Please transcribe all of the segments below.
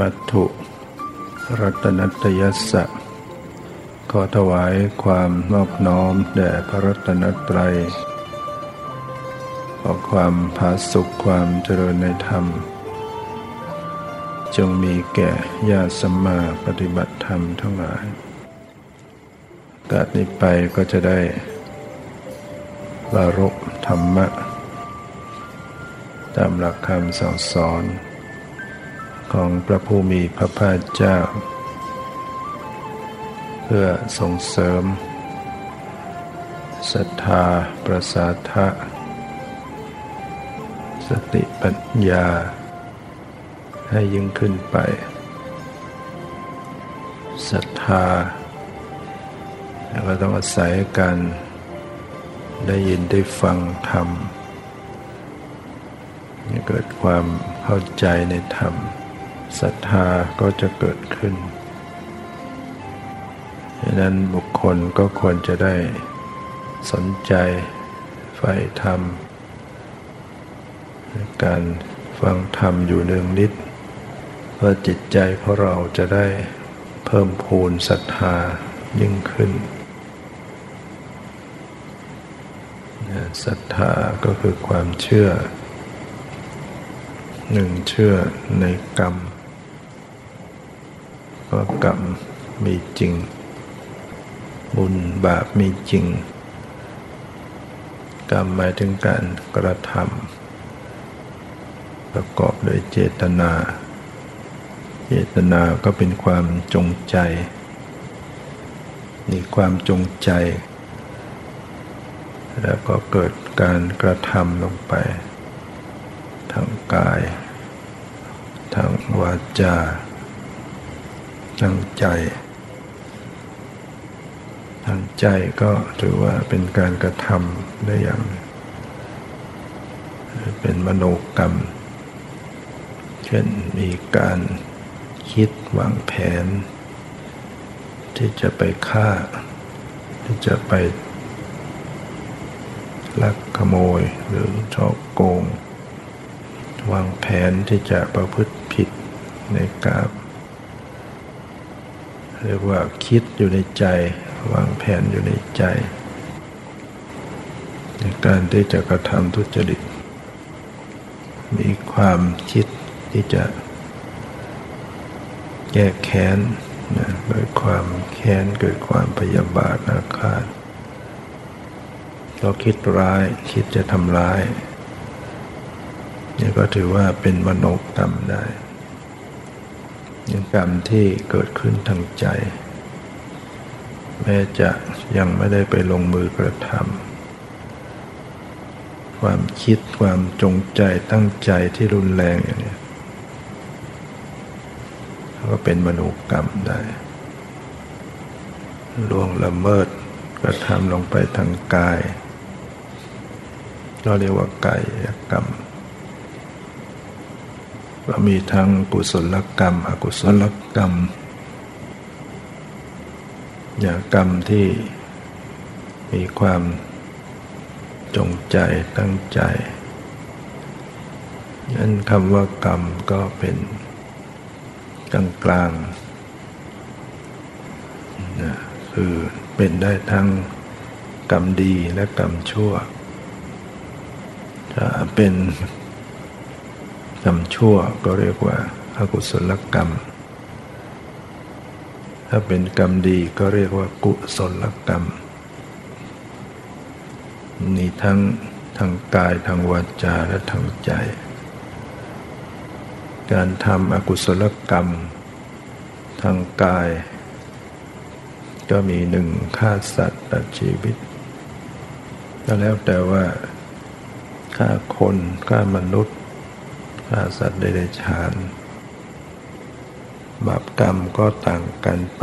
มัตถุ รัตนัตยสสะขอถวายความนอบน้อมแด่พระรัตนตรัย ขอความผาสุขความเจริญในธรรม จงมีแก่ญาติสัมมาปฏิบัติธรรมทั้งหลาย กาดนี้ไปก็จะได้บารกธรรมะ ตามหลักคำสั่งสอน ของพระผู้มีพระภาคเจ้า เพื่อส่งเสริมศรัทธาประสาทะ สติปัญญา ให้ยิ่งขึ้นไปศรัทธาแล้วก็ต้องอาศัยการได้ยินได้ฟังธรรมเกิดความเข้าใจในธรรม ศรัทธาก็จะเกิดขึ้นดังนั้นบุคคลก็ควรจะได้สนใจใฝ่ธรรม การฟังธรรมอยู่เนืองนิดเพื่อจิตใจของเราจะได้เพิ่มพูนศรัทธายิ่งขึ้นศรัทธาก็คือความเชื่อหนึ่งเชื่อในกรรม ว่ากรรมมีจริง บุญบาปมีจริง กรรมหมายถึงการกระทำประกอบโดยเจตนา เจตนาก็เป็นความจงใจมีความจงใจ แล้วก็เกิดการกระทำลงไป ทางกาย ทางวาจา ทางใจ ทางใจก็ถือว่าเป็นการกระทำได้อย่าง เป็นมโนกรรม เช่นมีการคิดวางแผน ที่จะไปฆ่า ที่จะไปลักขโมยหรือช่อโกง วางแผนที่จะประพฤติผิดในกาบ เรียกว่าคิดอยู่ในใจ วางแผนอยู่ในใจ ในการที่จะกระทำทุจริต มีความคิดที่จะแก้แค้นนะเกิดความแค้นเกิดความพยาบาทอาฆาตเราคิดร้ายคิดจะทำร้ายนี่ก็ถือว่าเป็นมโนกรรมได้ กรรมที่เกิดขึ้นทางใจ แม้จะยังไม่ได้ไปลงมือกระทำความคิดความจงใจตั้งใจที่รุนแรงอย่างนี้ก็เป็นมนุกรรมได้ล่วงละเมิดกระทำลงไปทางกาย เราเรียกว่ากายกรรม ก็มีทั้งกุศลกรรม อกุศลกรรมอย่างกรรมที่มีความจงใจตั้งใจนั้นคำว่ากรรมก็เป็นกลางกลางนะคือเป็นได้ทั้งกรรมดีและกรรมชั่ว ถ้าเป็น กรรมชั่วก็เรียกว่าอากุศลกรรม ถ้าเป็นกรรมดีก็เรียกว่ากุศลกรรม มีทั้งทางกายทางวาจาและทางใจ การทำอกุศลกรรม ทางกาย ก็มีหนึ่งฆ่าสัตว์ตัดชีวิตก็แล้วแต่ว่าฆ่าคนฆ่ามนุษย์ ฆ่าสัตว์ใดๆฉาน บาปกรรมก็ต่างกันไป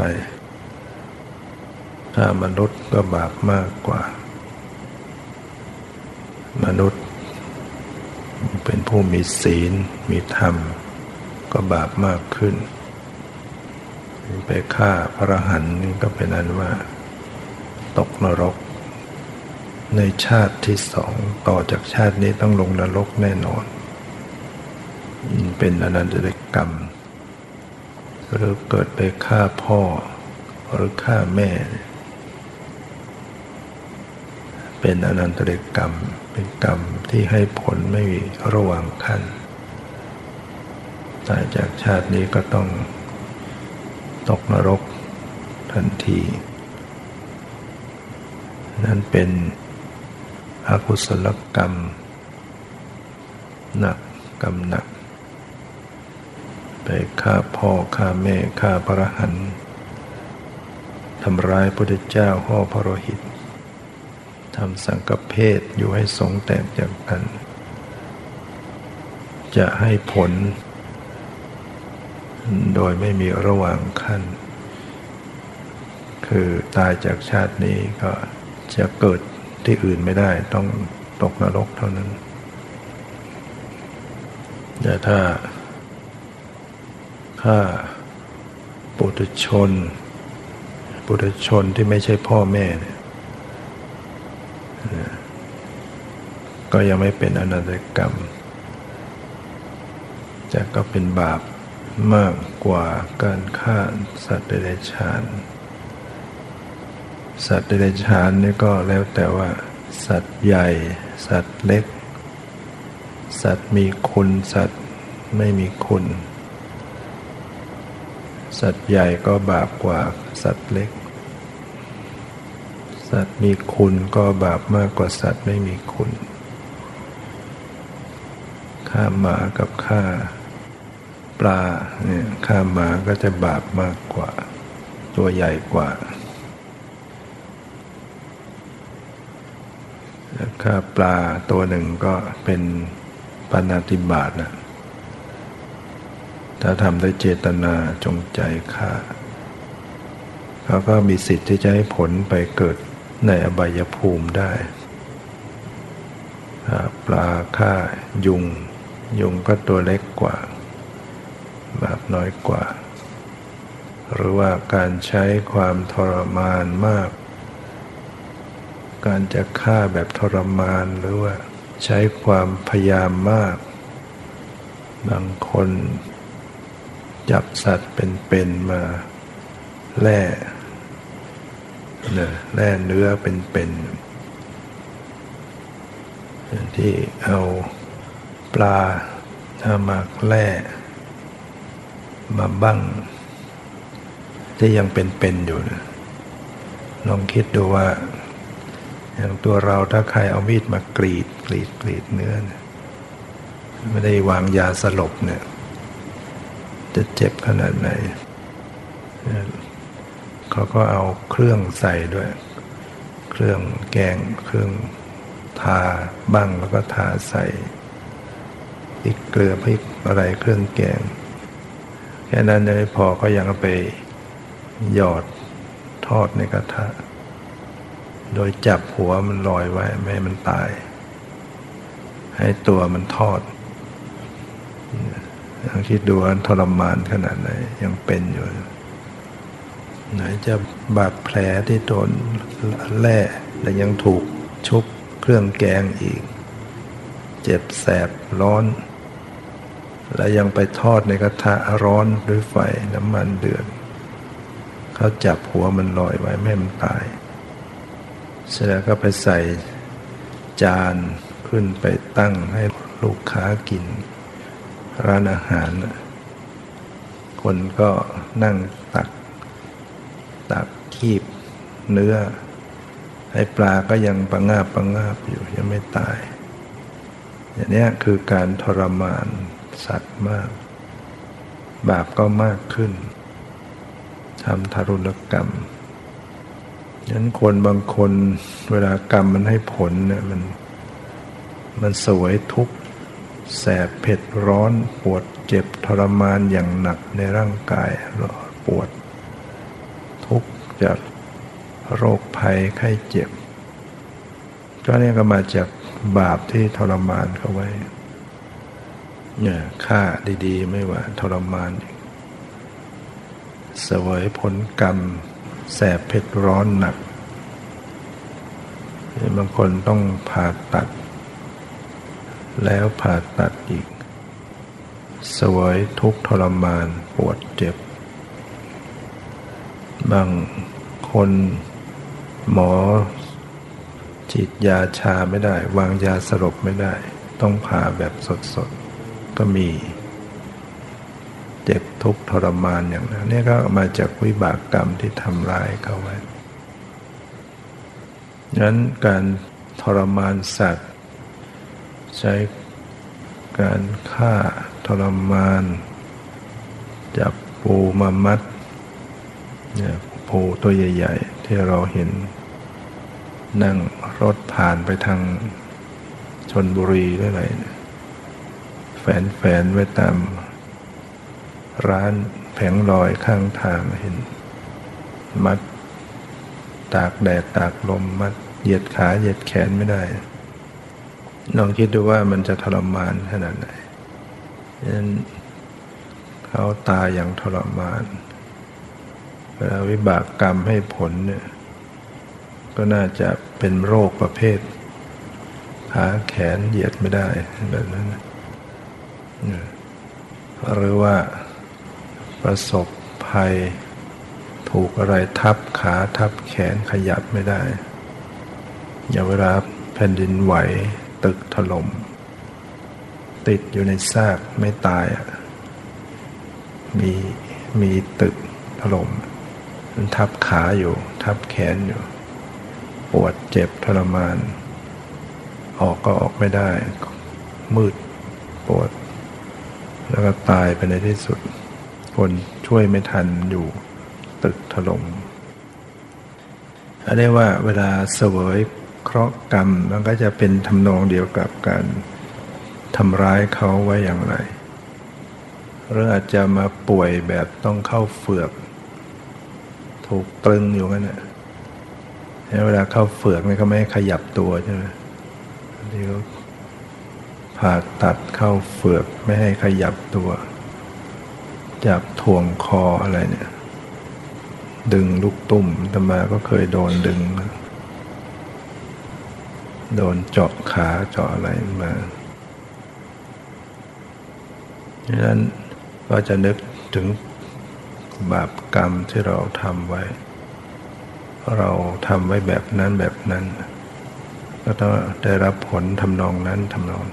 ฆ่ามนุษย์ก็บาปมากกว่า มนุษย์ เป็นผู้มีศีลมีธรรม ก็บาปมากขึ้น ไปฆ่าพระหันนี่ก็เป็นอันว่า ตกนรก ในชาติที่สองต่อจากชาตินี้ต้องลงนรกแน่นอน เป็นอนันตริกรรม หรือเกิดไปฆ่าพ่อ หรือฆ่าแม่ เป็นอนันตริกรรม เป็นกรรมที่ให้ผลไม่มีระหว่างขั้นตายจากชาตินี้ก็ต้องตกนรกทันที นั่นเป็นอกุศลกรรม หนักกรรมหนัก ไปฆ่าพ่อฆ่าแม่ฆ่าพระหันทำร้ายพระพุทธเจ้าห่อพระโลหิตทำสังกเพศอยู่ให้สงแตกจากกัน จะให้ผล โดยไม่มีระหว่างขั้น คือตายจากชาตินี้ก็จะเกิดที่อื่นไม่ได้ต้องตกนรกเท่านั้น แต่ถ้า ถ้าปุถุชน ปุถุชนที่ไม่ใช่พ่อแม่เนี่ยก็ยังไม่เป็นอนันตกรรม แต่ก็เป็นบาปมากกว่าการฆ่าสัตว์เดรัจฉาน สัตว์เดรัจฉานนี่ก็แล้วแต่ว่า สัตว์ใหญ่ สัตว์เล็ก สัตว์มีคุณ สัตว์ไม่มีคุณ สัตว์ใหญ่ก็บาปกว่าสัตว์เล็ก สัตว์มีคุณก็บาปมากกว่าสัตว์ไม่มีคุณฆ่าหมากับฆ่าปลาเนี่ยฆ่าหมาก็จะบาปมากกว่า ตัวใหญ่กว่าฆ่าปลาตัวหนึ่งก็เป็นปานาติบาตนะ ถ้าทำด้วยเจตนาจงใจฆ่าเขาก็มีสิทธิ์ที่จะให้ผลไปเกิดในอบายภูมิได้ ปลาฆ่ายุง ยุงก็ตัวเล็กกว่า บาปน้อยกว่า หรือว่าการใช้ความทรมานมาก การจะฆ่าแบบทรมานหรือว่าใช้ความพยายามมาก บางคน จับสัตว์เป็นๆมาแล่เนี่ยแล่เนื้อเป็นๆที่เอาปลาถ้ามาแล่มาบั้งที่ยังเป็นๆอยู่นะลองคิดดูว่า อย่างตัวเราถ้าใครเอามีดมากรีดกรีดกรีดเนื้อนะไม่ได้วางยาสลบเนี่ย จะเจ็บขนาดไหน เขาก็เอาเครื่องใส่ด้วย เครื่องแกงเครื่องทาบั้งแล้วก็ทาใส่พริกเกลือพริกอะไรเครื่องแกง แค่นั้นยังไม่พอก็ยังไปหยอดทอดในกระทะ โดยจับหัวมันลอยไว้ไม่ให้มันตาย ให้ตัวมันทอด คิดดูว่าทรมานขนาดไหนยังเป็นอยู่ไหนจะบาดแผลที่โดนแล่และยังถูกชุบเครื่องแกงอีก เจ็บแสบร้อน และยังไปทอดในกระทะร้อนด้วยไฟน้ำมันเดือดเขาจับหัวมันลอยไว้ไม่ให้มันตาย เสร็จแล้วก็ไปใส่จานขึ้นไปตั้งให้ลูกค้ากิน ร้านอาหาร คนก็นั่งตัก ตักขีปเนื้อ ไอ้ปลาก็ยังปังงาบปังงาบอยู่ยังไม่ตาย อย่างนี้คือการทรมานสัตว์มาก บาปก็มากขึ้นทำทารุณกรรมฉะนั้นคนบางคนเวลากรรมมันให้ผลเนี่ยมันมันสวยทุกข์ แสบเผ็ดร้อนปวดเจ็บทรมานอย่างหนักในร่างกายปวด ทุกข์จากโรคภัยไข้เจ็บก็เนี่ยก็มาจากบาปที่ทรมานเขาไว้เนี่ยฆ่าดีๆ ไม่ว่าทรมานเสวยผลกรรม แสบเผ็ดร้อนหนัก บางคนต้องผ่าตัด แล้วผ่าตัดอีก สวยทุกทรมานปวดเจ็บ บางคนหมอฉีดยาชาไม่ได้ วางยาสลบไม่ได้ ต้องผ่าแบบสดๆ ก็มี เจ็บทุกทรมานอย่างนั้นนี่ก็มาจากวิบากกรรมที่ทำร้ายเขาไว้นั้นการทรมานสัตว์ ใช้การฆ่าทรมาน จับปูมามัดเนี่ยปูตัวใหญ่ ๆ ที่เราเห็น นั่งรถผ่านไปทางชนบุรีได้ไรแฝนแฝนไว้ตาม ร้านแผงลอยข้างทางเห็น มัด ตากแดดตากลมมัดเหยียดขาเหยียดแขนไม่ได้ ลองคิดดูว่ามันจะทรมานขนาดไหนนั้นเขาตายอย่างทรมาน เวลาวิบากกรรมให้ผลเนี่ย ก็น่าจะเป็นโรคประเภท ขาแขนเหยียดไม่ได้แบบนั้นหรือว่าประสบภัยถูกอะไรทับขาทับแขนขยับไม่ได้ อย่าเวลาแผ่นดินไหว ตึกถลม่มติดอยู่ในซากไม่ตาย มีมีตึกถลม่มมันทับขาอยู่ ทับแขนอยู่ ปวดเจ็บทรมาน ออกก็ออกไม่ได้ มืดปวด แล้วก็ตายไปในที่สุด คนช่วยไม่ทันอยู่ ตึกถลม่มอันนี้ว่าเวลาเสวย เคราะห์กรรมมันก็จะเป็นทำนองเดียวกับการทำร้ายเขาไว้อย่างไรหรืออาจจะมาป่วยแบบต้องเข้าเฟือก ถูกตรึงอยู่นั่นแหละเวลาเข้าเฟือกนี่เขาไม่ขยับตัวใช่ไหมที่เขาผ่าตัดเข้าเฟือกไม่ให้ขยับตัว จับถ่วงคออะไรเนี่ย ดึงลูกตุ่มตมาก็เคยโดนดึงนะ โดนเจาะขาเจาะอะไรมาดังนั้นก็จะนึกถึงบาปกรรมที่เราทำไว้ เราทำไว้แบบนั้นแบบนั้น ก็ต้องได้รับผลทำนองนั้นทำนอง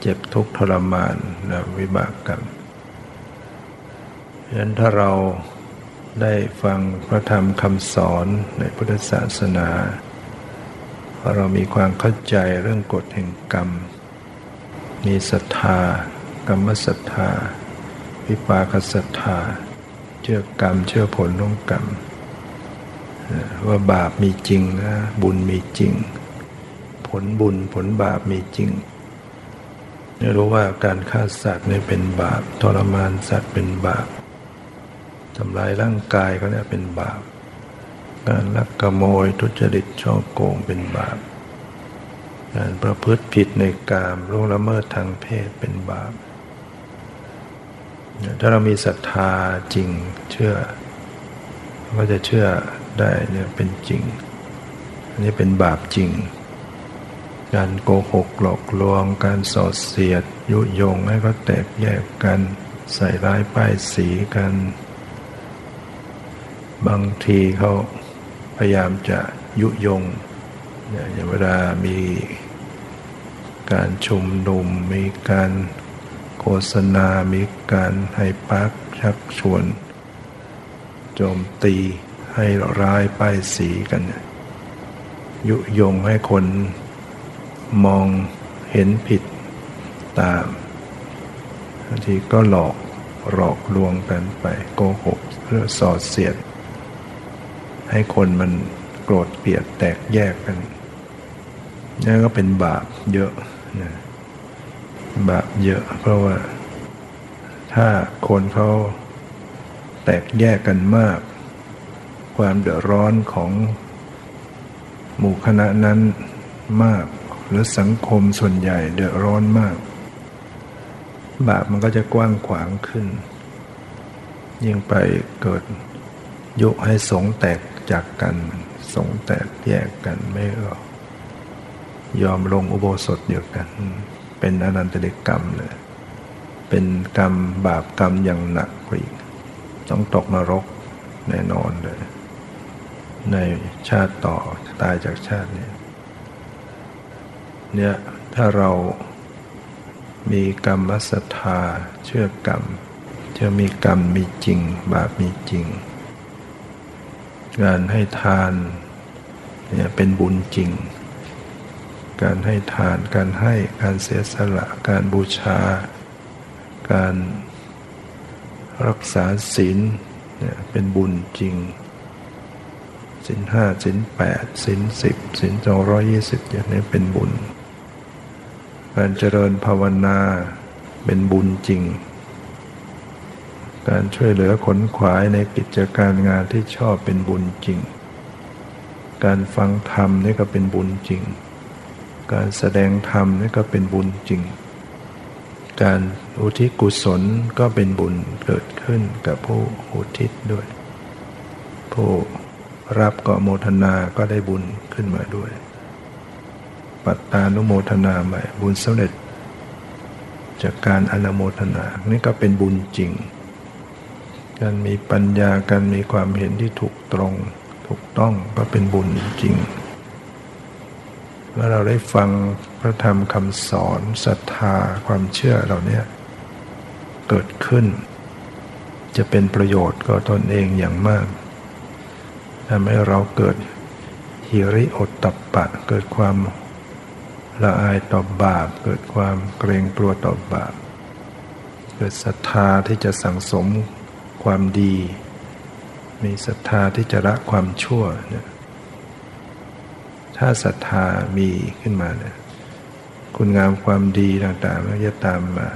เจ็บทุกข์ทรมานนะวิบากกรรมดังนั้นถ้าเราได้ฟังพระธรรมคำสอนในพุทธศาสนา เรามีความเข้าใจเรื่องกฎแห่งกรรม มีศรัทธากรรมศรัทธาวิปากศรัทธาเชื่อกรรมเชื่อผลของกรรม ว่าบาปมีจริงนะบุญมีจริง ผลบุญผลบาปมีจริงรู้ว่าการฆ่าสัตว์เนี่ยเป็นบาป ทรมานสัตว์เป็นบาปทำลายร่างกายก็เนี่ยเป็นบาป การลักขโมยทุจริตช่อโกงเป็นบาป การประพฤติผิดในกามล่วงละเมิดทางเพศเป็นบาป ถ้าเรามีศรัทธาจริงเชื่อ ก็จะเชื่อได้เนี่ยเป็นจริง อันนี้เป็นบาปจริง การโกหกหลอกลวง การสอดเสียด ยุยงให้เขาแตกแยกกันใส่ร้ายป้ายสีกัน บางทีเขา ยายามจะยุยงอย่างเวลามีการชุมนุมมีการโฆษณา มีการให้ปักชักชวน โจมตีให้ร้ายป้ายสีกัน ยุยงให้คนมองเห็นผิดตามบางทีก็หลอกหลอกลวงกันไปโกหกเพื่อสอดเสียด ให้คนมันโกรธเกลียดแตกแยกกันนั่ก็เป็นบาปเยอะนะบาปเยอะ เพราะว่า ถ้าคนเขาแตกแยกกันมาก ความเดือดร้อนของหมู่คณะนั้นมาก หรือสังคมส่วนใหญ่เดือดร้อนมาก บาปมันก็จะกว้างขวางขึ้น ยิ่งไปเกิด ยุให้สงแตกจากกัน สงแตกแยกกันไม่ก็ยอมลงอุโบสถเดียวกัน เป็นอนันตเดกรรมเลย เป็นกรรมบาปกรรมอย่างหนักกว่าอีก ต้องตกนรกแน่นอนเลย ในชาติต่อตายจากชาตินี้เนี่ยถ้าเรามีกรรมศรัทธาเชื่อกรรม จะมีกรรมมีจริง บาปมีจริง การให้ทานเนี่ยเป็นบุญจริง การให้ทาน การให้ การเสียสละ การบูชา การรักษาศีลเนี่ยเป็นบุญจริงศีลห้าศีลแปดศีลสิบศีลสองร้อยยี่สิบอย่างนี้เป็นบุญ การเจริญภาวนาเป็นบุญจริง การช่วยเหลือขนขวายในกิจการงานที่ชอบเป็นบุญจริง การฟังธรรมนี่ก็เป็นบุญจริง การแสดงธรรมนี่ก็เป็นบุญจริง การอุทิศกุศลก็เป็นบุญเกิดขึ้นกับผู้อุทิศด้วย ผู้รับก็โมทนาก็ได้บุญขึ้นมาด้วย ปัตตานุโมทนาใหม่บุญสำเร็จ จากการอนุโมทนานี่ก็เป็นบุญจริง การมีปัญญาการมีความเห็นที่ถูกตรง ถูกต้องก็เป็นบุญจริงเมื่อเราได้ฟังพระธรรมคำสอนศรัทธาความเชื่อเหล่านี้เกิดขึ้น จะเป็นประโยชน์กับตนเองอย่างมากทำให้เราเกิดฮิริโอตตัปปะ เกิดความละอายต่อบาป เกิดความเกรงกลัวต่อบาป เกิดศรัทธาที่จะสั่งสม ความดี มีศรัทธาที่จะละความชั่วเนี่ยถ้าศรัทธามีขึ้นมาเนี่ยคุณงามความดีต่างๆมันจะตามมา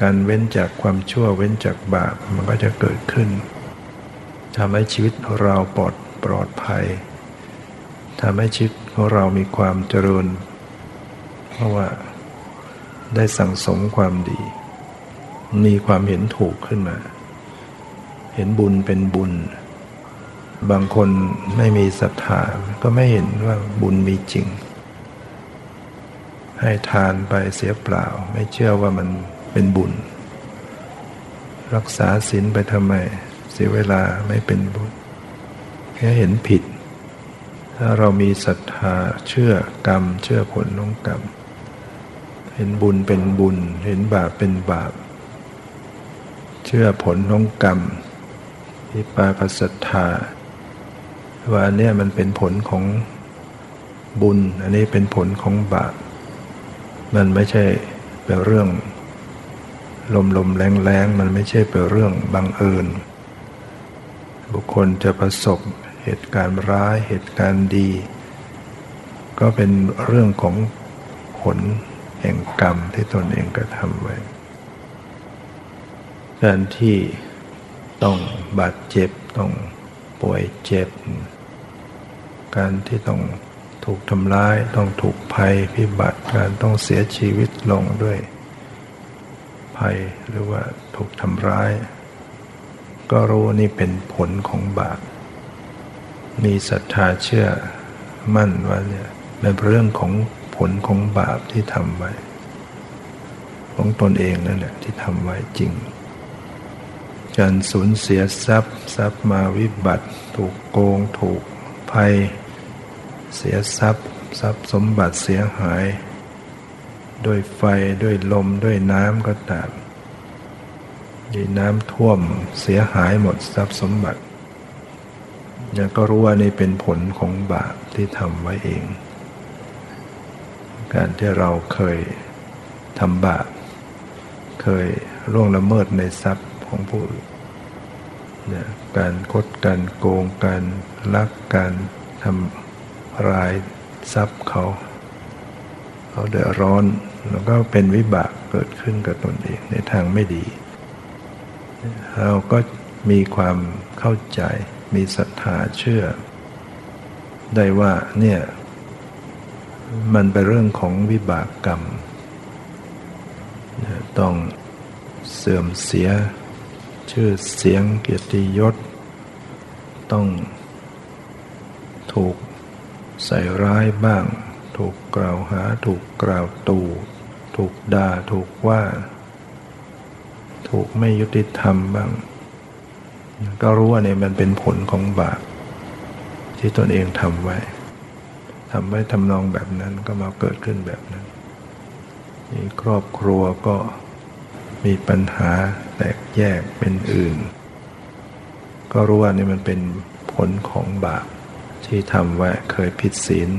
การเว้นจากความชั่วเว้นจากบาปมันก็จะเกิดขึ้นทำให้ชีวิตของเราปลอดปลอดภัยทำให้ชีวิตของเรามีความเจริญ เพราะว่าได้สั่งสมความดี มีความเห็นถูกขึ้นมา เห็นบุญเป็นบุญ บางคนไม่มีศรัทธาก็ไม่เห็นว่าบุญมีจริง ให้ทานไปเสียเปล่า ไม่เชื่อว่ามันเป็นบุญ รักษาศีลไปทำไม เสียเวลาไม่เป็นบุญ แค่เห็นผิด ถ้าเรามีศรัทธาเชื่อกรรม เชื่อผลของกรรม เห็นบุญเป็นบุญ เห็นบาปเป็นบาป เชื่อผลของกรรม ที่ปาคศรัทธาว่าอันนี้มันเป็นผลของบุญ อันนี้เป็นผลของบาป มันไม่ใช่เป็นเรื่อง ลมลมแรงแรงมันไม่ใช่เป็นเรื่องบังเอิญ บุคคลจะประสบเหตุการณ์ร้ายเหตุการณ์ดี ก็เป็นเรื่องของผลแห่งกรรมที่ตนเองกระทำไว้การที่ ต้องบาดเจ็บต้องป่วยเจ็บ การที่ต้องถูกทำร้ายต้องถูกภัยพิบัติการต้องเสียชีวิตลงด้วย ภัยหรือว่าถูกทำร้าย ก็รู้นี่เป็นผลของบาปมีศรัทธาเชื่อมั่นว่าเนี่ยเป็นเรื่องของผลของบาปที่ทำไว้ ของตนเองนั่นแหละที่ทำไว้จริง การสูญเสียทรัพย์ ทรัพย์มาวิบัติ ถูกโกง ถูกภัย เสียทรัพย์ ทรัพย์สมบัติเสียหาย ด้วยไฟด้วยลมด้วยน้ำก็ตามดีน้ำท่วมเสียหายหมดทรัพย์สมบัติแล้วก็รู้ว่านี่เป็นผลของบาปที่ทำไว้เอง การที่เราเคยทำบาป เคยล่วงละเมิดในทรัพย์ของผู้อื่น นี่ยการคดการโกงการลักการทำรายทรัพย์เขาเขาเดือดร้อนแล้วก็เป็นวิบากเกิดขึ้นกับตนเองในทางไม่ดี เราก็มีความเข้าใจมีศรัทธาเชื่อ ได้ว่าเนี่ยมันเป็นเรื่องของวิบากกรรม ต้องเสื่อมเสีย ชื่อเสียงเกียรติยศ ต้องถูกใส่ร้ายบ้าง ถูกกล่าวหาถูกกล่าวตู่ถูกด่าถูกว่า ถูกไม่ยุติธรรมบ้าง ก็รู้ว่าเนี่ยมันเป็นผลของบาปที่ตนเองทำไว้ทำไว้ทำนองแบบนั้นก็มาเกิดขึ้นแบบนั้นนี่ครอบครัวก็ มีปัญหาแตกแยกเป็นอื่น ก็รู้ว่านี่มันเป็นผลของบาปที่ทำไว้เคยผิดศีล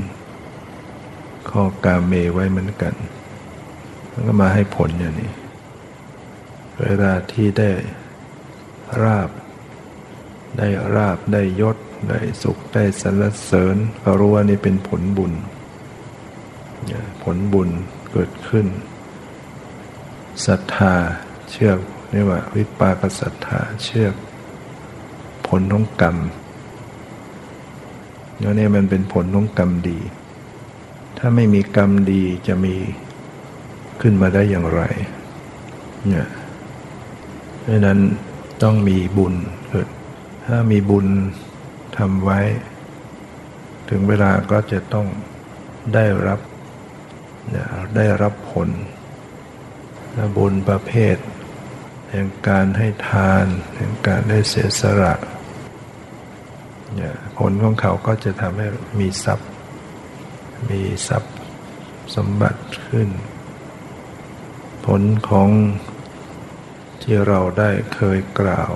ข้อกาเมไว้เหมือนกันมันก็มาให้ผลอย่างนี้ เวลาที่ได้ราบ ได้ราบได้ยศ ได้สุขได้สรรเสริญก็รู้ว่านี่เป็นผลบุญ ผลบุญเกิดขึ้น ศรัทธาเชื่อเรียกว่า วิปากศรัทธาเชื่อผลของกรรมแล้วนี่มันเป็นผลของกรรมดี ถ้าไม่มีกรรมดีจะมีขึ้นมาได้อย่างไรเนี่ยเพราะนั้นต้องมีบุญเกิด ถ้ามีบุญทำไว้ ถึงเวลาก็จะต้องได้รับได้รับผล บุญประเภท แห่งการให้ทานแห่งการได้เสียสละผลของเขาก็จะทำให้มีทรัพย์ มีทรัพย์สมบัติขึ้น ผลของที่เราได้เคยกล่าว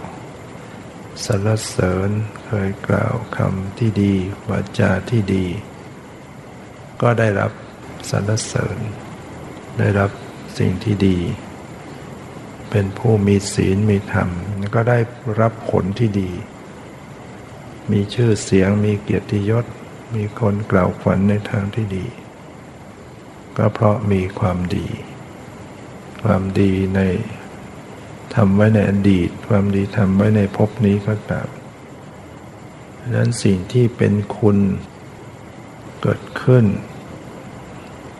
สรรเสริญเคยกล่าวคำที่ดีวาจาที่ดี ก็ได้รับสรรเสริญ ได้รับ สิ่งที่ดี เป็นผู้มีศีลมีธรรม ก็ได้รับผลที่ดี มีชื่อเสียงมีเกียรติยศ มีคนกล่าวขวัญในทางที่ดี ก็เพราะมีความดี ความดีในทำไว้ในอดีต ความดีทำไว้ในภพนี้ก็ตามดังนั้นสิ่งที่เป็นคุณเกิดขึ้น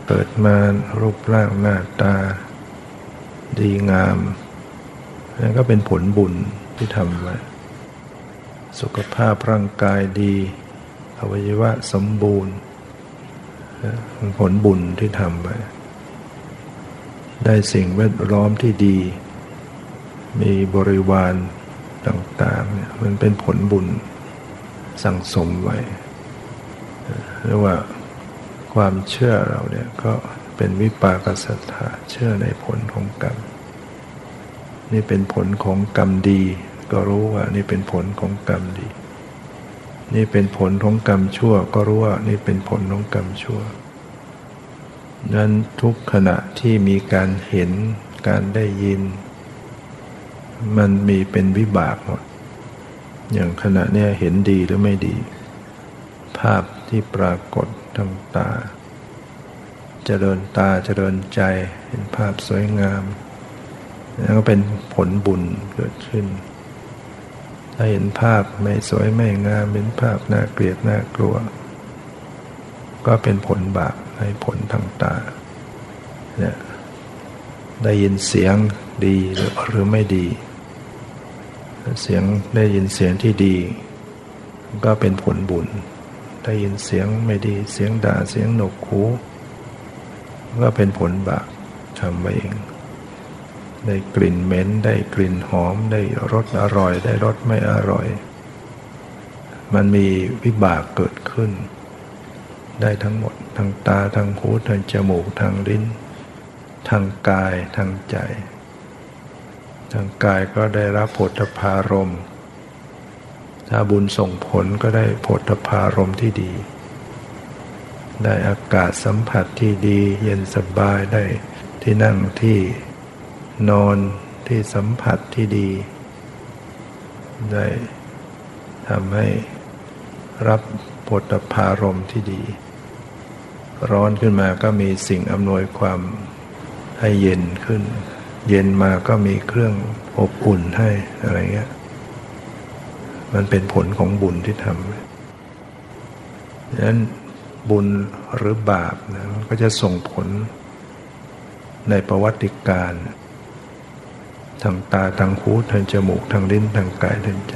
เกิดมารูปร่างหน้าตา ดีงามนั่นก็เป็นผลบุญที่ทำไว้สุขภาพร่างกายดี อวัยวะสมบูรณ์เป็นผลบุญที่ทำไว้ได้สิ่งแวดล้อมที่ดี มีบริวารต่างๆเนี่ยมันเป็นผลบุญสั่งสมไว้เรียกว่า ความเชื่อเราเนี่ยก็เป็นวิปากศรัทธาเชื่อในผลของกรรม นี่เป็นผลของกรรมดี ก็รู้ว่านี่เป็นผลของกรรมดี นี่เป็นผลของกรรมชั่ว ก็รู้ว่านี่เป็นผลของกรรมชั่วนั้นทุกขณะที่มีการเห็นการได้ยิน มันมีเป็นวิบากหมดอย่างขณะเนี้ยเห็นดีหรือไม่ดี ภาพที่ปรากฏ ทางตาจเจริญตาจเจริญใจเห็นภาพสวยงาม แล้วก็เป็นผลบุญเกิดขึ้น ถ้าเห็นภาพไม่สวยไม่งามเห็นภาพน่าเกลียดน่ากลัว ก็เป็นผลบาปให้ผลทางตาเนี่ยได้ยินเสียงดีหรือไม่ดี เสียงได้ยินเสียงที่ดี ก็เป็นผลบุญ ได้ยินเสียงไม่ดีเสียงด่าเสียงหนกหูก็เป็นผลบาปทำไว้เองได้กลิ่นเหม็นได้กลิ่นหอมได้รสอร่อย ได้รสไม่อร่อย มันมีวิบากเกิดขึ้น ได้ทั้งหมดทางตาทางหูทางจมูกทางลิ้น ทางกายทางใจ ทางกายก็ได้รับผลพารม ถ้าบุญส่งผลก็ได้โพธพารมที่ดี ได้อากาศสัมผัสที่ดี เย็นสบายได้ที่นั่งที่นอนที่สัมผัสที่ดี ได้ทำให้รับโพธพารมที่ดี ร้อนขึ้นมาก็มีสิ่งอำนวยความให้เย็นขึ้น เย็นมาก็มีเครื่องอบอุ่นให้อะไรเงี้ย มันเป็นผลของบุญที่ทำดังนั้นบุญหรือบาปนะก็จะส่งผลในประวัติการ ทางตาทางหูทางจมูกทางลิ้นทางกายทางใจ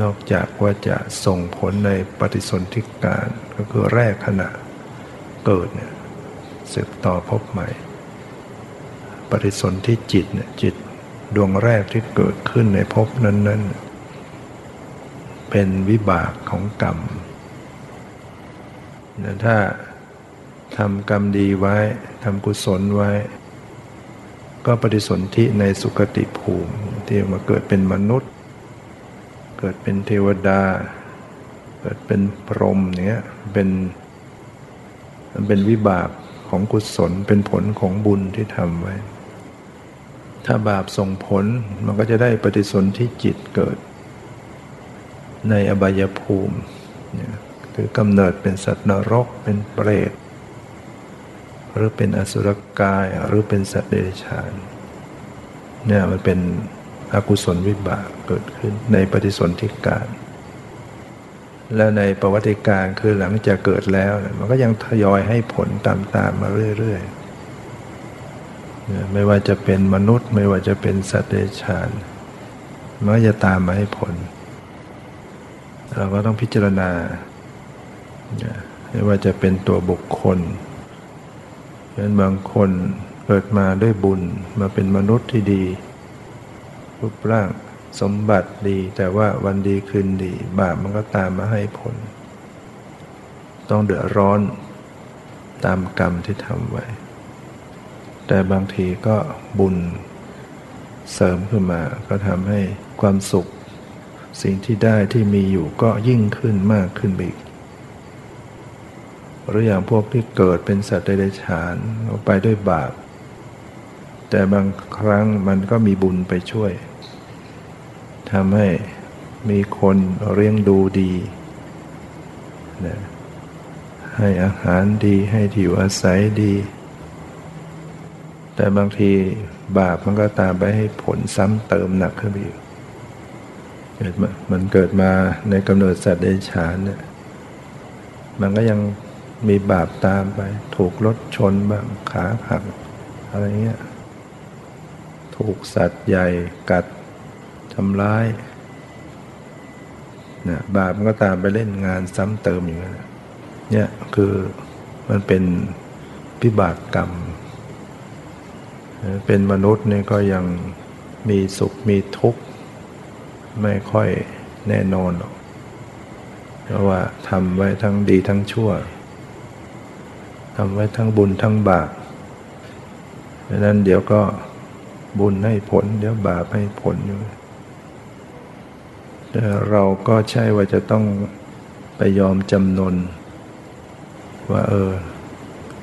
นอกจากว่าจะส่งผลในปฏิสนธิการก็คือแรกขณะเกิดเนี่ยสืบต่อพบใหม่ ปฏิสนธิจิตเนี่ยจิตดวงแรกที่เกิดขึ้นในภพนั้นๆ เป็นวิบากของกรรมถ้าทำกรรมดีไว้ทำกุศลไว้ ก็ปฏิสนธิในสุคติภูมิที่มาเกิดเป็นมนุษย์ เกิดเป็นเทวดา เกิดเป็นพรหมเนี้ยเป็นมันเป็นวิบากของกุศลเป็นผลของบุญที่ทำไว้ ถ้าบาปส่งผลมันก็จะได้ปฏิสนธิจิตเกิด ในอบายภูมิคือกำเนิดเป็นสัตว์นรกเป็นเปรตหรือเป็นอสุรกายหรือเป็นสัตว์เดรัจฉานเนี่ยมันเป็นอกุศลวิบากเกิดขึ้นในปฏิสนธิการ แล้วในประวัติการคือหลังจากเกิดแล้ว มันก็ยังทยอยให้ผลตามตามมาเรื่อยๆไม่ว่าจะเป็นมนุษย์ ไม่ว่าจะเป็นสัตว์เดรัจฉานมันก็จะตามมาให้ผล เราก็ต้องพิจารณาไม่ว่าจะเป็นตัวบุคคลเช่นบางคนเกิดมาด้วยบุญมาเป็นมนุษย์ที่ดีรูปร่างสมบัติดี แต่ว่าวันดีคืนดี บาปมันก็ตามมาให้ผล ต้องเดือดร้อนตามกรรมที่ทำไว้ แต่บางทีก็บุญเสริมขึ้นมาก็ทำให้ความสุข สิ่งที่ได้ที่มีอยู่ก็ยิ่งขึ้นมากขึ้นอีกหรืออย่างพวกที่เกิดเป็นสัตว์เดรัจฉานไปด้วยบาป แต่บางครั้งมันก็มีบุญไปช่วยทำให้มีคนเลี้ยงดูดีนะให้อาหารดีให้ที่อยู่อาศัยดี แต่บางทีบาปมันก็ตามไปให้ผลซ้ำเติมหนักขึ้นไปอีก เกิดมันเกิดมาในกำเนิดสัตว์เดรัจฉานเนี่ยมันก็ยังมีบาปตามไป ถูกรถชนบ้างขาหักอะไรเงี้ยถูกสัตว์ใหญ่กัดทำร้ายนะบาปมันก็ตามไปเล่นงานซ้ำเติมอย่างนี้เนี่ยคือมันเป็นพิบากกรรม เป็นมนุษย์เนี่ยก็ยังมีสุขมีทุกข์ ไม่ค่อยแน่นอนหรอกเพราะว่าทำไว้ทั้งดีทั้งชั่วทำไว้ทั้งบุญทั้งบาปดังนั้นเดี๋ยวก็บุญให้ผล เดี๋ยวบาปให้ผลอยู่แต่เราก็ใช่ว่าจะต้องไปยอมจำนน ว่าเออ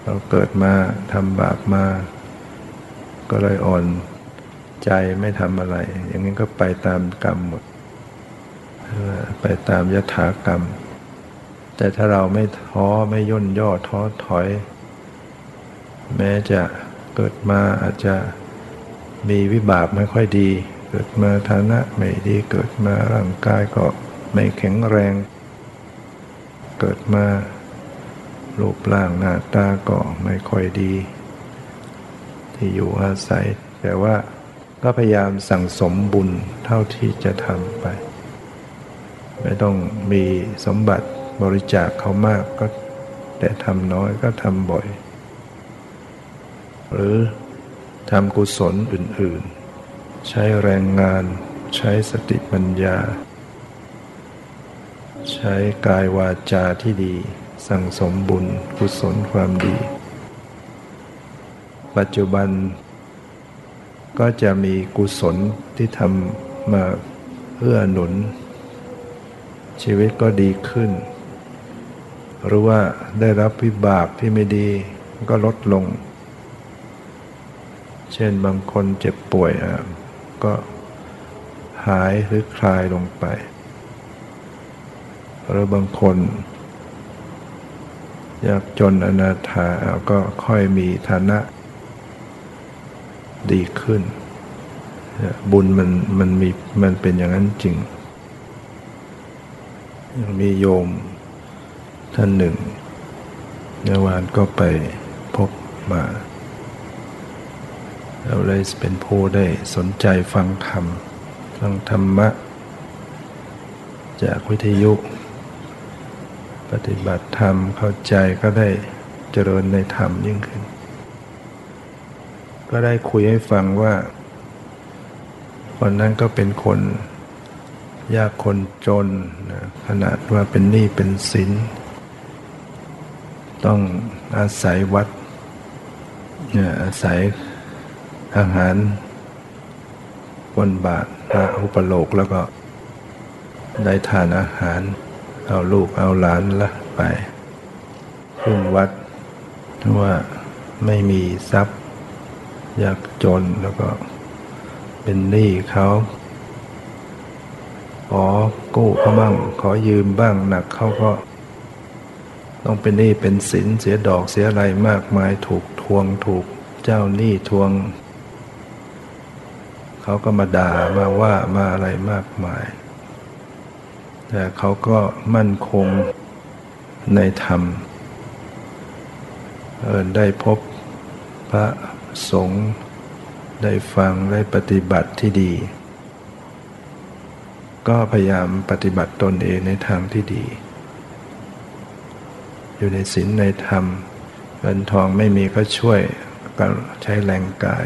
เราเกิดมาทำบาปมา ก็เลยอ่อน ใจไม่ทำอะไร อย่างนี้ก็ไปตามกรรมหมด ไปตามยถากรรม แต่ถ้าเราไม่ท้อไม่ย่นย่อท้อถอย แม้จะเกิดมาอาจจะมีวิบากไม่ค่อยดี เกิดมาฐานะไม่ดีเกิดมาร่างกายก็ไม่แข็งแรง เกิดมารูปร่างหน้าตาก็ไม่ค่อยดี ที่อยู่อาศัยแต่ว่า ก็พยายามสั่งสมบุญเท่าที่จะทำไป ไม่ต้องมีสมบัติบริจาคเขามากก็แต่ทำน้อยก็ทำบ่อย หรือทำกุศลอื่นๆ ใช้แรงงาน ใช้สติปัญญา ใช้กายวาจาที่ดี สั่งสมบุญกุศลความดี ปัจจุบัน ก็จะมีกุศลที่ทำมาเอื้อหนุน ชีวิตก็ดีขึ้น หรือว่าได้รับวิบากที่ไม่ดีก็ลดลง เช่นบางคนเจ็บป่วยก็หายหรือคลายลงไปหรือบางคนยากจนอนาถาก็ค่อยมีฐานะ ดีขึ้น บุญมันมันมีมันเป็นอย่างนั้นจริงยังมีโยมท่านหนึ่งเมื่อวานก็ไปพบมาเราเลยเป็นผู้ได้สนใจฟังธรรมฟังธรรมะ จากวิทยุ ปฏิบัติธรรมเข้าใจก็ได้เจริญในธรรมยิ่งขึ้น ก็ได้คุยให้ฟังว่า คนนั้นก็เป็นคนยากคนจนนะขนาดว่าเป็นหนี้เป็นสิน ต้องอาศัยวัดอาศัยอาหารบนบาทพระอุปโลกแล้วก็ได้ทานอาหาร เอาลูกเอาหลานละไปขึ้นวัดว่าไม่มีทรัพย์ ยากจนแล้วก็เป็นหนี้เขาขอกู้เขาบ้าง ขอยืมบ้างหนักเขาก็ ต้องเป็นหนี้เป็นสินเสียดอกเสียอะไรมากมายถูกทวงถูกเจ้าหนี้ทวง เขาก็มาด่ามาว่ามาอะไรมากมาย แต่เขาก็มั่นคงในธรรมเออได้พบพระ สงฆ์ได้ฟังได้ปฏิบัติที่ดี ก็พยายามปฏิบัติตนเองในทางที่ดี อยู่ในศีลในธรรมเงินทองไม่มีก็ช่วยก็ใช้แรงกาย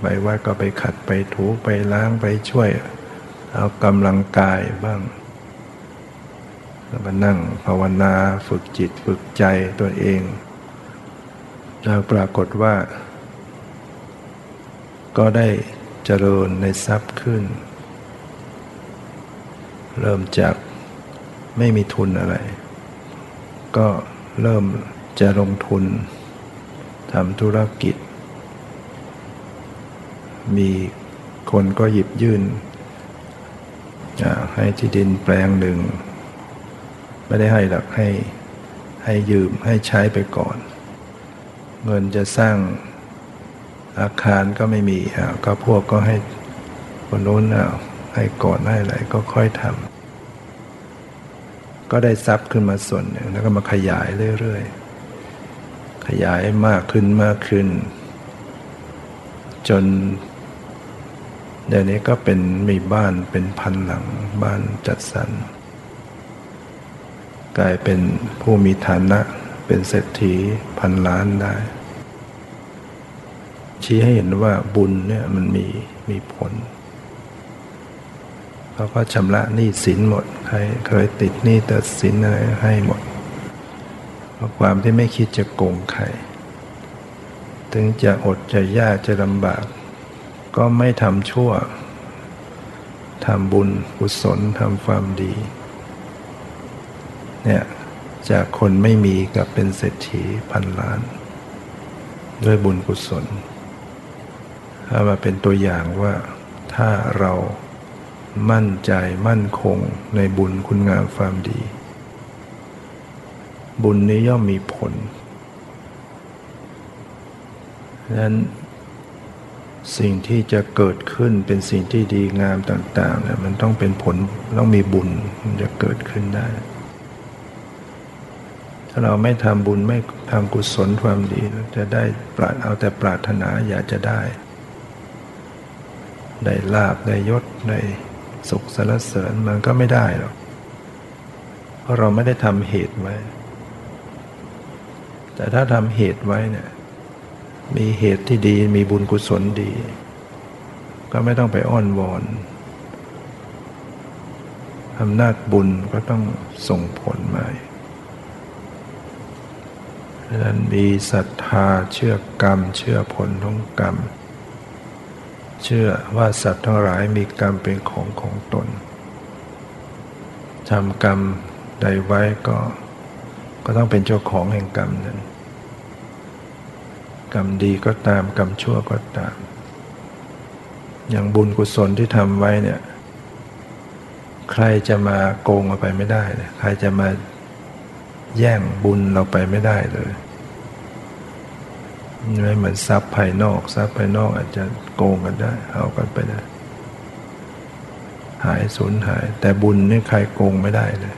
ไปวัดก็ไปขัดไปถูไปล้างไปช่วย เอากำลังกายบ้างแล้วมานั่งภาวนาฝึกจิตฝึกใจตัวเอง แล้วปรากฏว่า ก็ได้เจริญในทรัพย์ขึ้น เริ่มจากไม่มีทุนอะไร ก็เริ่มจะลงทุนทำธุรกิจ มีคนก็หยิบยื่น ให้ที่ดินแปลงหนึ่ง ไม่ได้ให้หรอกให้ให้ยืมให้ใช้ไปก่อน เงินจะสร้างอาคารก็ไม่มีก็พวกก็ให้คนโน้นให้ก่อนให้อะไรก็ค่อยทำก็ได้ทรัพย์ขึ้นมาส่วนหนึ่งแล้วก็มาขยายเรื่อยๆขยายมากขึ้นมากขึ้น จนเดี๋ยวนี้ก็เป็นมีบ้านเป็นพันหลังบ้านจัดสรรกลายเป็นผู้มีฐานะเป็นเศรษฐีพันล้านได้ ชี้ให้เห็นว่าบุญเนี่ยมันมีมีผลเขาก็ชำระหนี้สินหมดใครเคยติดหนี้ตัดสินอะไรให้หมด เพราะความที่ไม่คิดจะโกงใคร ถึงจะอดจะยากจะลำบาก ก็ไม่ทำชั่วทำบุญกุศลทำความดี เนี่ยจากคนไม่มีกับเป็นเศรษฐีพันล้าน ด้วยบุญกุศล ถ้ามาเป็นตัวอย่างว่าถ้าเรามั่นใจมั่นคงในบุญคุณงามความดี บุญนี้ย่อมมีผลดังนั้นสิ่งที่จะเกิดขึ้นเป็นสิ่งที่ดีงามต่างๆเนี่ยมันต้องเป็นผลต้องมีบุญมันจะเกิดขึ้นได้ ถ้าเราไม่ทำบุญไม่ทำกุศลความดีจะได้ปราดเอาแต่ปรารถนาอยากจะได้ ได้ลาบได้ยศได้สุขสรรเสริญมันก็ไม่ได้หรอก เพราะเราไม่ได้ทำเหตุไว้ แต่ถ้าทำเหตุไว้เนี่ย มีเหตุที่ดีมีบุญกุศลดี ก็ไม่ต้องไปอ้อนวอนอำนาจบุญก็ต้องส่งผลมาดังนั้นมีศรัทธาเชื่อกรรม เชื่อผลของกรรม เชื่อว่าสัตว์ทั้งหลายมีกรรมเป็นของของตนทำกรรมใดไว้ก็ก็ต้องเป็นเจ้าของแห่งกรรมนั้น กรรมดีก็ตามกรรมชั่วก็ตาม อย่างบุญกุศลที่ทำไว้เนี่ยใครจะมาโกงเอาไปไม่ได้เลยใครจะมาแย่งบุญเราไปไม่ได้เลย ไม่เหมือนทรัพย์ภายนอกทรัพย์ภายนอกอาจจะโกงกันได้เอากันไปได้หายสูญหาย แต่บุญนี่ใครโกงไม่ได้เลย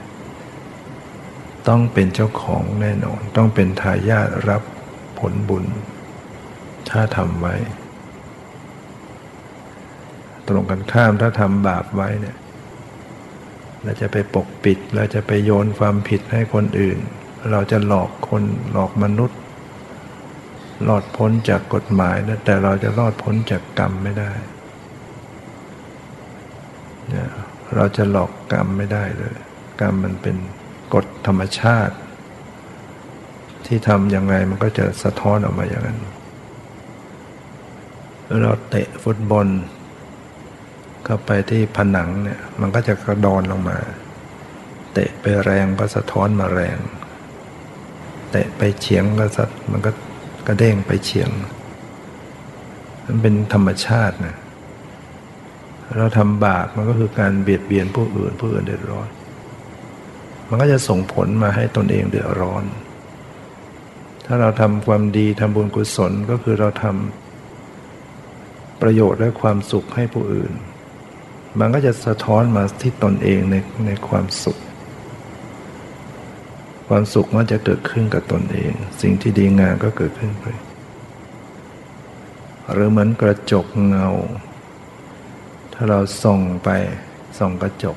ต้องเป็นเจ้าของแน่นอน ต้องเป็นทายาทรับผลบุญ ถ้าทำไว้ ตรงกันข้ามถ้าทำบาปไว้เนี่ยเราจะไปปกปิดเราจะไปโยนความผิดให้คนอื่น เราจะหลอกคนหลอกมนุษย์ รอดพ้นจากกฎหมายนะแต่เราจะรอดพ้นจากกรรมไม่ได้เนี่ยเราจะหลอกกรรมไม่ได้เลย กรรมมันเป็นกฎธรรมชาติ ที่ทำยังไงมันก็จะสะท้อนออกมาอย่างนั้น เราเตะฟุตบอลเข้าไปที่ผนังเนี่ยมันก็จะกระดอนลงมา เตะไปแรงก็สะท้อนมาแรง เตะไปเฉียงก็สัมันก็ กระเด้งไปเฉียง มันเป็นธรรมชาตินะเราทำบาปมันก็คือการเบียดเบียนผู้อื่นผู้อื่นเดือดร้อน มันก็จะส่งผลมาให้ตนเองเดือดร้อน ถ้าเราทำความดีทำบุญกุศลก็คือเราทำประโยชน์และความสุขให้ผู้อื่น มันก็จะสะท้อนมาที่ตนเองในในความสุข ความสุขมันจะเกิดขึ้นกับตนเอง สิ่งที่ดีงามก็เกิดขึ้นไป หรือเหมือนกระจกเงา ถ้าเราส่องไปส่องกระจก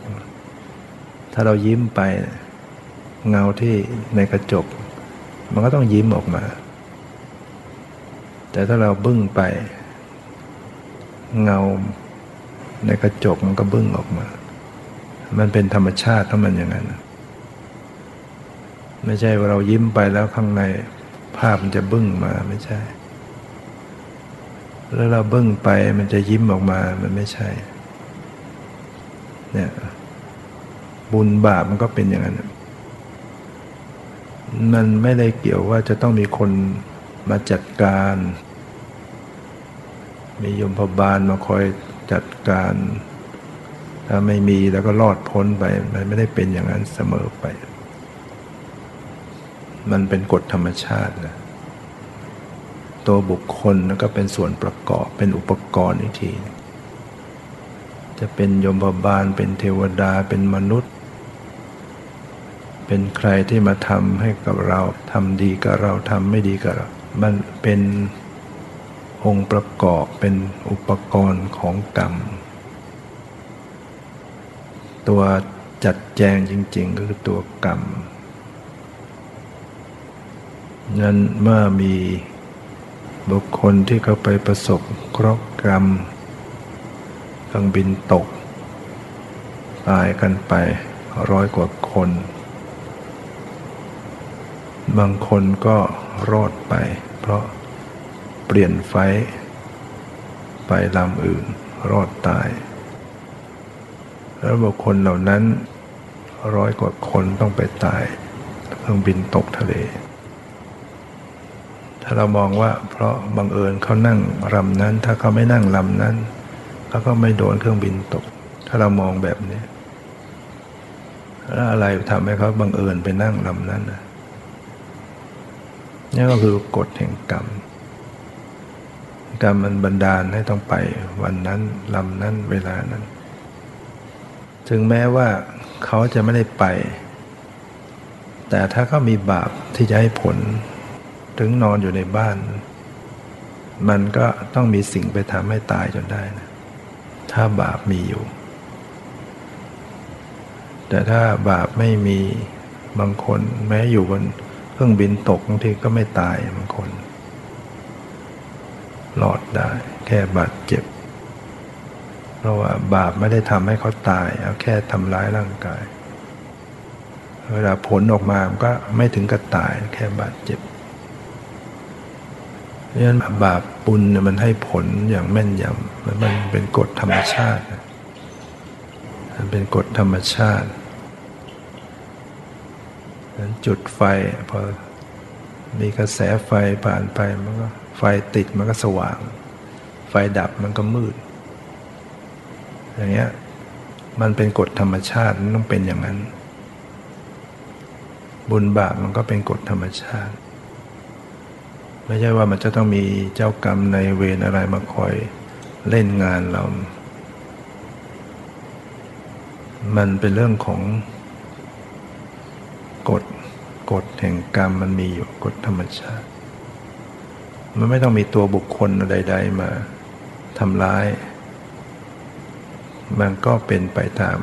ถ้าเรายิ้มไปเงาที่ในกระจก มันก็ต้องยิ้มออกมา แต่ถ้าเราบึ้งไป เงาในกระจกมันก็บึ้งออกมา มันเป็นธรรมชาติถ้ามันอย่างนั้น ไม่ใช่ว่าเรายิ้มไปแล้วข้างในภาพมันจะบึ้งมาไม่ใช่ แล้วเราบึ้งไปมันจะยิ้มออกมามันไม่ใช่ เนี่ยบุญบาปมันก็เป็นอย่างนั้น มันไม่ได้เกี่ยวว่าจะต้องมีคนมาจัดการ มียมพบาลมาคอยจัดการ ถ้าไม่มีแล้วก็รอดพ้นไป มันไม่ได้เป็นอย่างนั้นเสมอไป มันเป็นกฎธรรมชาตินะตัวบุคคลก็เป็นส่วนประกอบเป็นอุปกรณ์อีกที จะเป็นยมบาลเป็นเทวดาเป็นมนุษย์ เป็นใครที่มาทำให้กับเราทำดีกับเราทำไม่ดีกับเรา มันเป็นองค์ประกอบเป็นอุปกรณ์ของกรรม ตัวจัดแจงจริง ๆ ก็คือตัวกรรม นั้นเมื่อมีบุคคลที่เขาไปประสบเคราะห์กรรมเครื่องบินตก ตายกันไปร้อยกว่าคน บางคนก็รอดไป เพราะเปลี่ยนไฟ ไปลำอื่นรอดตาย แล้วบุคคลเหล่านั้นร้อยกว่าคนต้องไปตายเครื่องบินตกทะเล เรามองว่าเพราะบังเอิญเขานั่งลำนั้น ถ้าเขาไม่นั่งลำนั้นเขาก็ไม่โดนเครื่องบินตก ถ้าเรามองแบบนี้แล้วอะไรทำให้เขาบังเอิญไปนั่งลำนั้นนะนี่ก็คือกฎแห่งกรรมกรรมมันบันดาลให้ต้องไปวันนั้นลำนั้นเวลานั้น ถึงแม้ว่าเขาจะไม่ได้ไป แต่ถ้าเขามีบาปที่จะให้ผล ถึงนอนอยู่ในบ้าน มันก็ต้องมีสิ่งไปทำให้ตายจนได้นะถ้าบาปมีอยู่ แต่ถ้าบาปไม่มีบางคน แม้อยู่บนเครื่องบินตกบางทีก็ไม่ตายบางคนหลอดได้ แค่บาดเจ็บ เพราะว่าบาปไม่ได้ทำให้เขาตาย เอาแค่ทำร้ายร่างกาย เวลาผลออกมาก็ไม่ถึงกับตายแค่บาดเจ็บ เพราะฉะนั้นบาปปุญมันให้ผลอย่างแม่นยำมันเป็นกฎธรรมชาติมันเป็นกฎธรรมชาตินั้นจุดไฟพอมีกระแสไฟผ่านไปมันก็ไฟติดมันก็สว่าง ไฟดับมันก็มืด อย่างเงี้ยมันเป็นกฎธรรมชาติมันต้องเป็นอย่างนั้น บุญบาปมันก็เป็นกฎธรรมชาติ ไม่ใช่ว่ามันจะต้องมีเจ้ากรรมในเวรอะไรมาคอยเล่นงานเรา มันเป็นเรื่องของกฎกฎแห่งกรรมมันมีอยู่กฎธรรมชาติ มันไม่ต้องมีตัวบุคคลใด ๆ มาทำร้าย มันก็เป็นไปตาม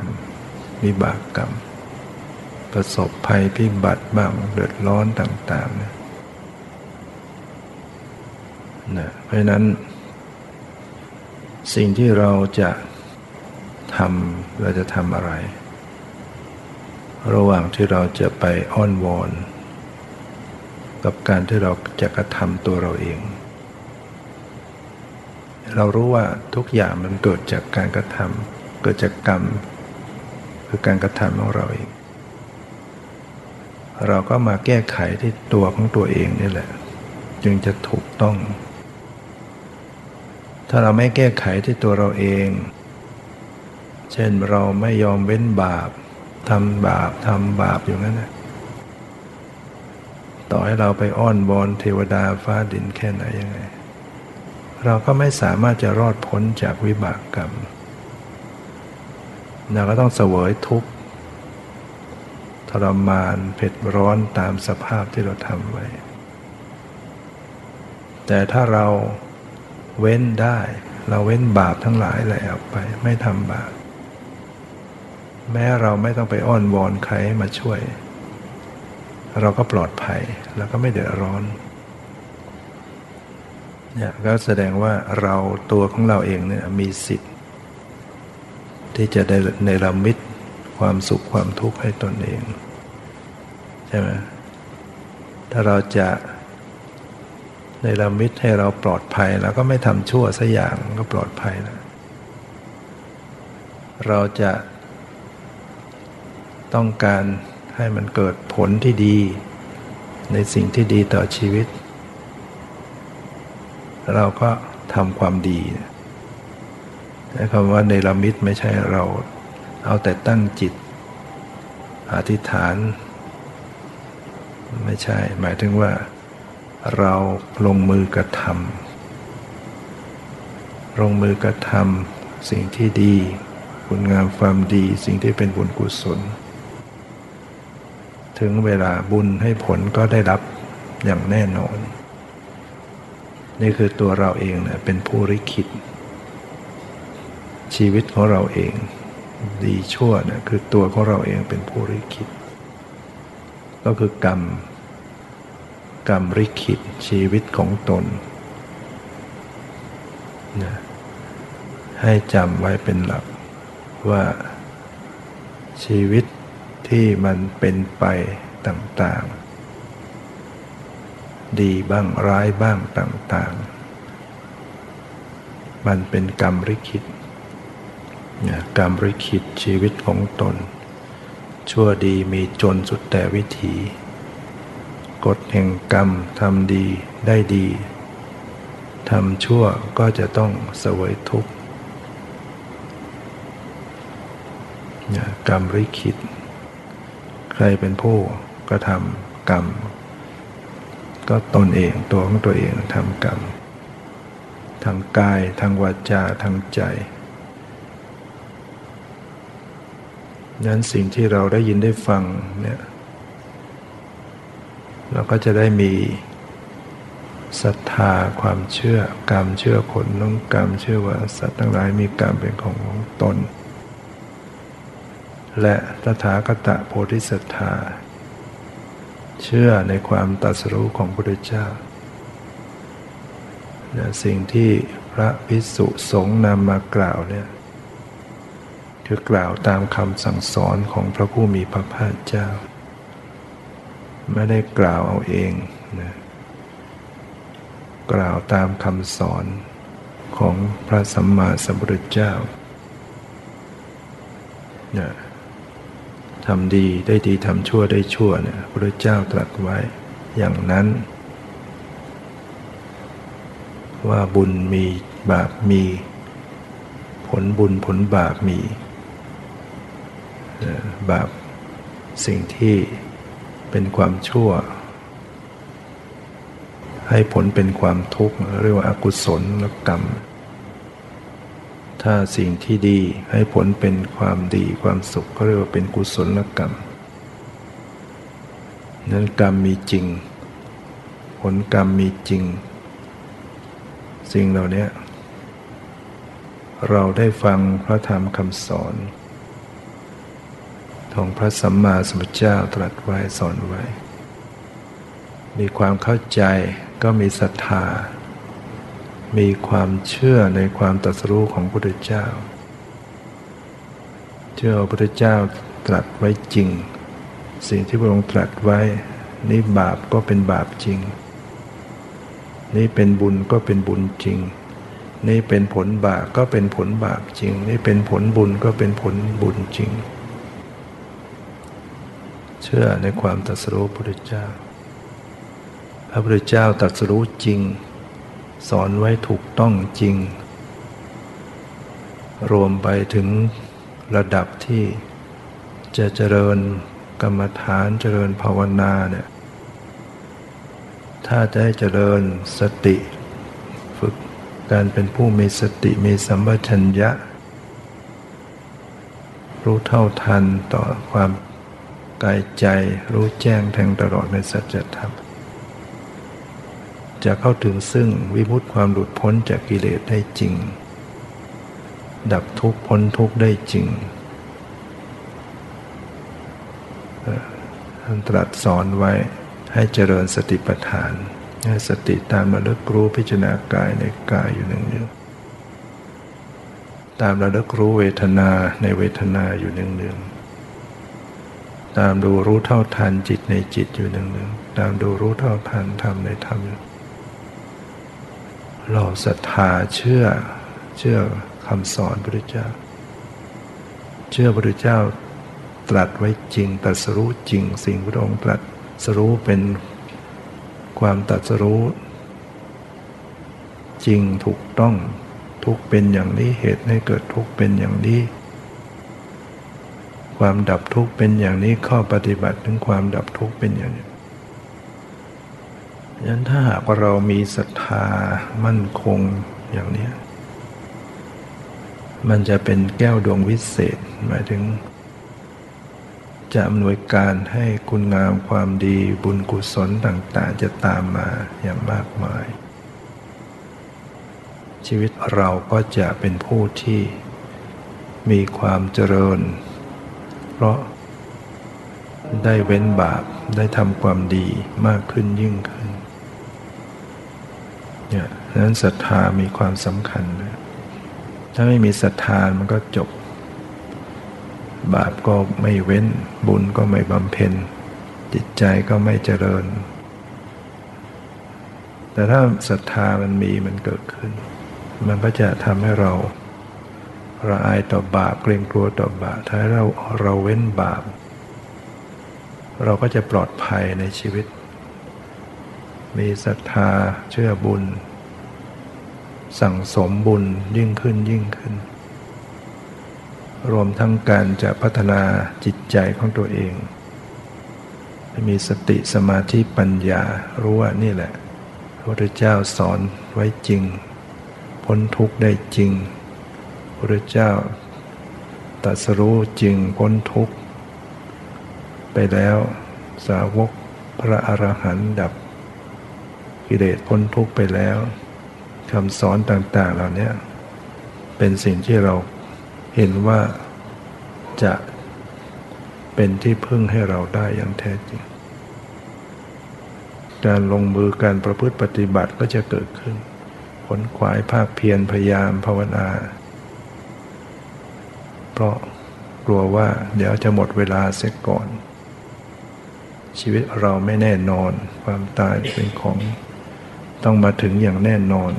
วิบากกรรม ประสบภัยพิบัติบ้างเดือดร้อนต่าง ๆ นะเพราะนั้น สิ่งที่เราจะทำเราจะทำอะไร ระหว่างที่เราจะไปอ้อนวอนกับการที่เราจะกระทำตัวเราเอง เรารู้ว่าทุกอย่างมันเกิดจากการกระทำเกิดจากกรรม คือการกระทำของเราเอง เราก็มาแก้ไขที่ตัวของตัวเองนี่แหละ จึงจะถูกต้อง ถ้าเราไม่แก้ไขที่ตัวเราเอง เช่นเราไม่ยอมเว้นบาปทำบาปทำบาปอยู่นั้นนะต่อให้เราไปอ้อนบอนเทวดาฟ้าดินแค่ไหนยังไง เราก็ไม่สามารถจะรอดพ้นจากวิบากกรรมเราก็ต้องเสวยทุกข์ทรมานเผ็ดร้อนตามสภาพที่เราทำไว้ แต่ถ้าเรา เว้นได้ เราเว้นบาปทั้งหลายแหละออกไป ไม่ทำบาปแม้เราไม่ต้องไปอ้อนวอนใครมาช่วย เราก็ปลอดภัยแล้วก็ไม่เดือดร้อนเนี่ยก็แสดงว่าเราตัวของเราเองเนี่ยมีสิทธิ์ ที่จะได้ในรามิตความสุขความทุกข์ให้ตนเอง ใช่ไหมถ้าเราจะ ในรามิตให้เราปลอดภัยแล้วก็ไม่ทำชั่วสักอย่างก็ปลอดภัยแล้วเราจะต้องการให้มันเกิดผลที่ดี ในสิ่งที่ดีต่อชีวิต เราก็ทำความดีใช้คำว่าในละมิตไม่ใช่เราเอาแต่ตั้งจิต อธิษฐาน ไม่ใช่ หมายถึงว่า เราลงมือกระทำลงมือกระทำสิ่งที่ดี คุณงามความดีสิ่งที่เป็นบุญกุศล ถึงเวลาบุญให้ผลก็ได้รับอย่างแน่นอน นี่คือตัวเราเองเนะเป็นผู้ริคิด ชีวิตของเราเอง ดีชั่วนะคือตัวของเราเองเป็นผู้ริคิด ก็คือกรรม กรรมริคิดชีวิตของตนนะให้จำไว้เป็นหลักว่าชีวิตที่มันเป็นไปต่างๆ ดีบ้างร้ายบ้างต่างๆ มันเป็นกรรมริคิดกรรมริคิดชีวิตของตน ชั่วดีมีจนสุดแต่วิถี กฎแห่งกรรมทำดีได้ดีทำชั่วก็จะต้องเสวยทุกข์กรรมริคิด ใครเป็นผู้กระทำกรรม ก็ตนเองตัวของตัวเองทำกรรมทางกายทางวาจาทางใจนั้นสิ่งที่เราได้ยินได้ฟังเนี่ย เราก็จะได้มีศรัทธาความเชื่อกรรมเชื่อผลน้องกรรมเชื่อว่าสัตว์ทั้งหลายมีกรรมเป็นของของตน และตถาคตโพธิสัตธา เชื่อในความตัสรู้ของพระพุทธเจ้าสิ่งที่พระภิกษุสงฆ์นำมากล่าวเนี่ยคือกล่าวตามคำสั่งสอนของพระผู้มีพระภาคเจ้า ไม่ได้กล่าวเอาเองนะกล่าวตามคำสอนของพระสัมมาสัมพุทธเจ้าเนี่ยทำดีได้ดีทำชั่วได้ชั่วเนี่ยพระเจ้าตรัสไว้อย่างนั้น ว่าบุญมีบาปมี ผลบุญผลบาปมี บาปสิ่งที่ เป็นความชั่ว ให้ผลเป็นความทุกข์เรียกว่าอากุศลลกรรม ถ้าสิ่งที่ดีให้ผลเป็นความดีความสุขก็เรียกว่าเป็นกุศลกรรม นั้นกรรมมีจริง ผลกรรมมีจริง สิ่งเหล่านี้เราได้ฟังพระธรรมคำสอน ของพระสัมมาสัมพุทธเจ้าตรัสไว้สอนไว้ มีความเข้าใจก็มีศรัทธา มีความเชื่อในความตรัสรู้ของพระพุทธเจ้า เชื่อพระพุทธเจ้าตรัสไว้จริง สิ่งที่พระองค์ตรัสไว้ นี่บาปก็เป็นบาปจริง นี่เป็นบุญก็เป็นบุญจริงนี่เป็นผลบาปก็เป็นผลบาปจริง นี่เป็นผลบุญก็เป็นผลบุญจริง เชื่อในความตรัสรู้พระพุทธเจ้า พระพุทธเจ้าตรัสรู้จริง สอนไว้ถูกต้องจริง รวมไปถึงระดับที่จะเจริญกรรมฐานเจริญภาวนาเนี่ยถ้าจะให้เจริญสติ ฝึกการเป็นผู้มีสติมีสัมปชัญญะ รู้เท่าทันต่อความ กายใจรู้แจ้งแทงตลอดในสัจธรรม จะเข้าถึงซึ่งวิมุตติความหลุดพ้นจากกิเลสได้จริง ดับทุกข์พ้นทุกข์ได้จริงท่านตรัสสอนไว้ให้เจริญสติปัฏฐานให้สติตามระลึกรู้พิจารณากายในกายอยู่หนึ่งเดียวตามระลึกรู้เวทนาในเวทนาอยู่หนึ่งเดียว ตามดูรู้เท่าทันจิตในจิตอยู่หนึ่งหนึ่งตามดูรู้เท่าทันธรรมในธรรมเราศรัทธาเชื่อเชื่อคำสอนพระพุทธเจ้า เชื่อพระพุทธเจ้าตรัสไว้จริงตรัสรู้จริงสิ่งพระองค์ตรัสรู้เป็นความตรัสรู้ จริงถูกต้องทุกเป็นอย่างนี้เหตุให้เกิดทุกเป็นอย่างนี้ ความดับทุกข์เป็นอย่างนี้ข้อปฏิบัติถึงความดับทุกข์เป็นอย่างนี้ยันถ้าหากว่าเรามีศรัทธามั่นคงอย่างนี้มันจะเป็นแก้วดวงวิเศษหมายถึง จะอำนวยการให้คุณงามความดีบุญกุศลต่างๆ จะตามมาอย่างมากมาย ชีวิตเราก็จะเป็นผู้ที่มีความเจริญ เพราะได้เว้นบาปได้ทำความดีมากขึ้นยิ่งขึ้นเนี่ยนั้นศรัทธามีความสำคัญเลยถ้าไม่มีศรัทธามันก็จบ บาปก็ไม่เว้น บุญก็ไม่บำเพ็ญ จิตใจก็ไม่เจริญ แต่ถ้าศรัทธามันมีมันเกิดขึ้น มันก็จะทำให้เรา ราอายต่อบาปเกรงกลัวต่อบาปถ้าเราเราเว้นบาป เราก็จะปลอดภัยในชีวิต มีศรัทธาเชื่อบุญ สั่งสมบุญยิ่งขึ้นยิ่งขึ้น รวมทั้งการจะพัฒนาจิตใจของตัวเอง มีสติสมาธิปัญญารู้ว่านี่แหละพระพุทธเจ้าสอนไว้จริง พ้นทุกข์ได้จริง พระเจ้าตัดสรู้จริงพ้นทุกข์ ไปแล้วสาวกพระอรหันต์ดับกิเลสพ้นทุกข์ไปแล้วคำสอนต่างๆเหล่านี้เป็นสิ่งที่เราเห็นว่าจะเป็นที่พึ่งให้เราได้อย่างแท้จริง การลงมือการประพฤติปฏิบัติก็จะเกิดขึ้น ผลขวายภาคเพียรพยายามภาวนา เพราะกลัวว่าเดี๋ยวจะหมดเวลาเสียก่อน ชีวิตเราไม่แน่นอน ความตายเป็นของต้องมาถึงอย่างแน่นอน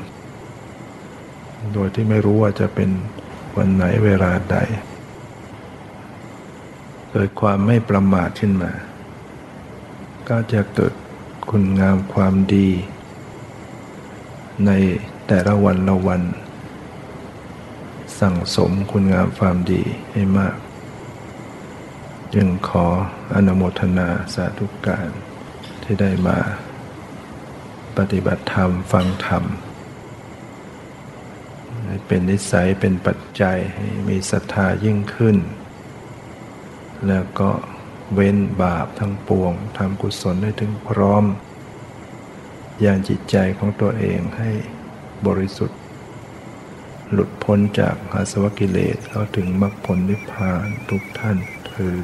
โดยที่ไม่รู้ว่าจะเป็นวันไหนเวลาใด เกิดความไม่ประมาทขึ้นมา ก็จะเกิดคุณงามความดี ในแต่ละวันละวัน สั่งสมคุณงามความดีให้มาก จึงขออนุโมทนาสาธุการที่ได้มา ปฏิบัติธรรมฟังธรรมเป็นนิสัยเป็นปัจจัยให้มีศรัทธายิ่งขึ้น แล้วก็เว้นบาปทั้งปวงทำกุศลให้ถึงพร้อม อย่างจิตใจของตัวเองให้บริสุทธิ์ หลุดพ้นจากอาสวะกิเลสเข้าถึงมรรคผลนิพพานทุกท่านเธอ